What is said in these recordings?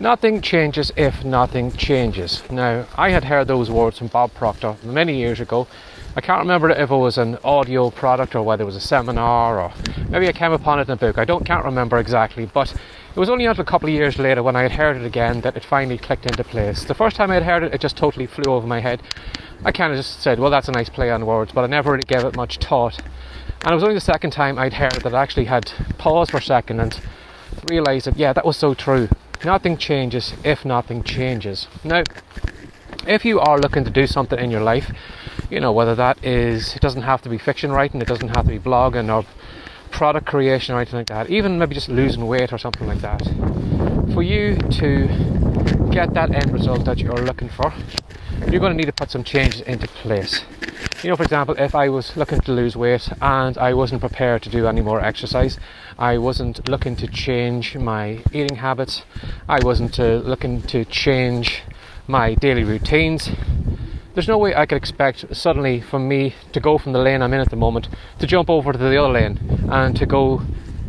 Nothing changes if nothing changes. Now, I had heard those words from Bob Proctor many years ago. I can't remember if it was an audio product or whether it was a seminar or maybe I came upon it in a book. I don't can't remember exactly, but it was only until a couple of years later when I had heard it again that it finally clicked into place. The first time I had heard it, it just totally flew over my head. I kind of just said, "Well, that's a nice play on words," but I never really gave it much thought. And it was only the second time I'd heard it that I actually had paused for a second and realised that yeah, that was so true. Nothing changes if nothing changes. Now, if you are looking to do something in your life, you know, whether that is, it doesn't have to be fiction writing, it doesn't have to be blogging or product creation or anything like that, even maybe just losing weight or something like that, for you to get that end result that you're looking for, you're going to need to put some changes into place. You know, for example, if I was looking to lose weight and I wasn't prepared to do any more exercise, I wasn't looking to change my eating habits, I wasn't uh, looking to change my daily routines, there's no way I could expect suddenly from me to go from the lane I'm in at the moment to jump over to the other lane and to go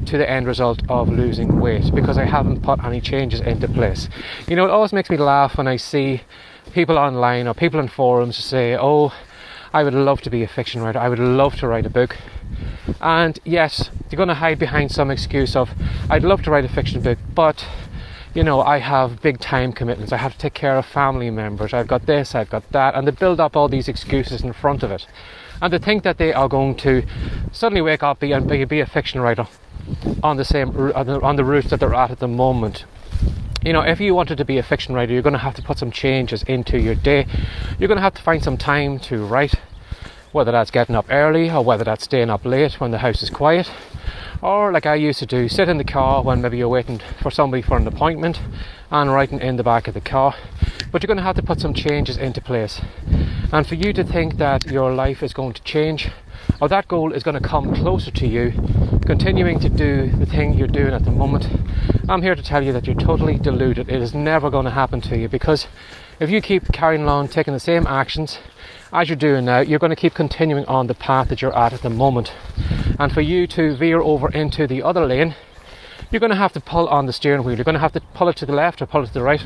to the end result of losing weight because I haven't put any changes into place. You know, it always makes me laugh when I see people online or people in forums say, Oh, I would love to be a fiction writer, I would love to write a book. And yes, you're going to hide behind some excuse of, I'd love to write a fiction book, but you know, I have big time commitments. I have to take care of family members. I've got this, I've got that, and they build up all these excuses in front of it. And they think that they are going to suddenly wake up and be, be a fiction writer on the same on the route that they're at at the moment. You know, if you wanted to be a fiction writer, you're going to have to put some changes into your day. You're going to have to find some time to write, whether that's getting up early or whether that's staying up late when the house is quiet or like I used to do, sit in the car when maybe you're waiting for somebody for an appointment and writing in the back of the car. But you're going to have to put some changes into place. And for you to think that your life is going to change or that goal is going to come closer to you, continuing to do the thing you're doing at the moment, I'm here to tell you that you're totally deluded. It is never going to happen to you because if you keep carrying on taking the same actions as you're doing now, you're going to keep continuing on the path that you're at at the moment. And for you to veer over into the other lane, you're going to have to pull on the steering wheel. You're going to have to pull it to the left or pull it to the right.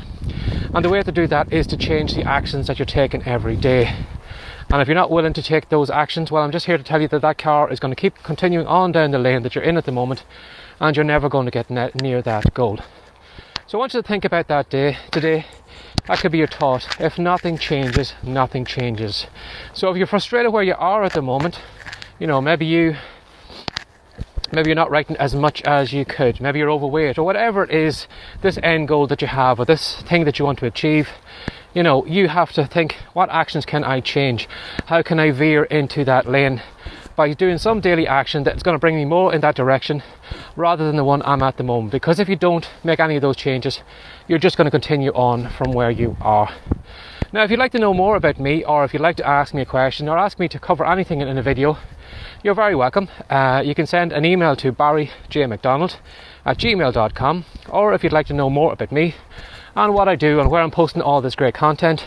And the way to do that is to change the actions that you're taking every day. And if you're not willing to take those actions, well, I'm just here to tell you that that car is going to keep continuing on down the lane that you're in at the moment, and you're never going to get near that goal. So I want you to think about that day today that could be your thought. If nothing changes, nothing changes. So if you're frustrated where you are at the moment, you know, maybe you maybe you're not writing as much as you could, maybe you're overweight or whatever it is, this end goal that you have or this thing that you want to achieve, you know, you have to think what actions can I change? How can I veer into that lane by doing some daily action that's going to bring me more in that direction rather than the one I'm at the moment. Because if you don't make any of those changes, you're just going to continue on from where you are. Now, if you'd like to know more about me, or if you'd like to ask me a question, or ask me to cover anything in a video, you're very welcome. Uh, you can send an email to barryjmcdonald at gmail.com, or if you'd like to know more about me and what I do and where I'm posting all this great content,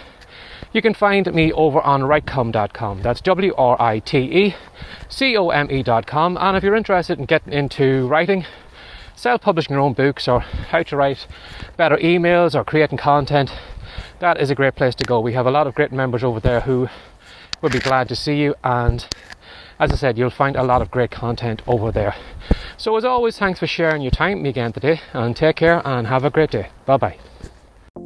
you can find me over on writecome.com. That's W R I T E C O M E.com. And if you're interested in getting into writing, self publishing your own books, or how to write better emails or creating content, that is a great place to go. We have a lot of great members over there who will be glad to see you. And as I said, you'll find a lot of great content over there. So, as always, thanks for sharing your time with me again today, and take care and have a great day. Bye bye.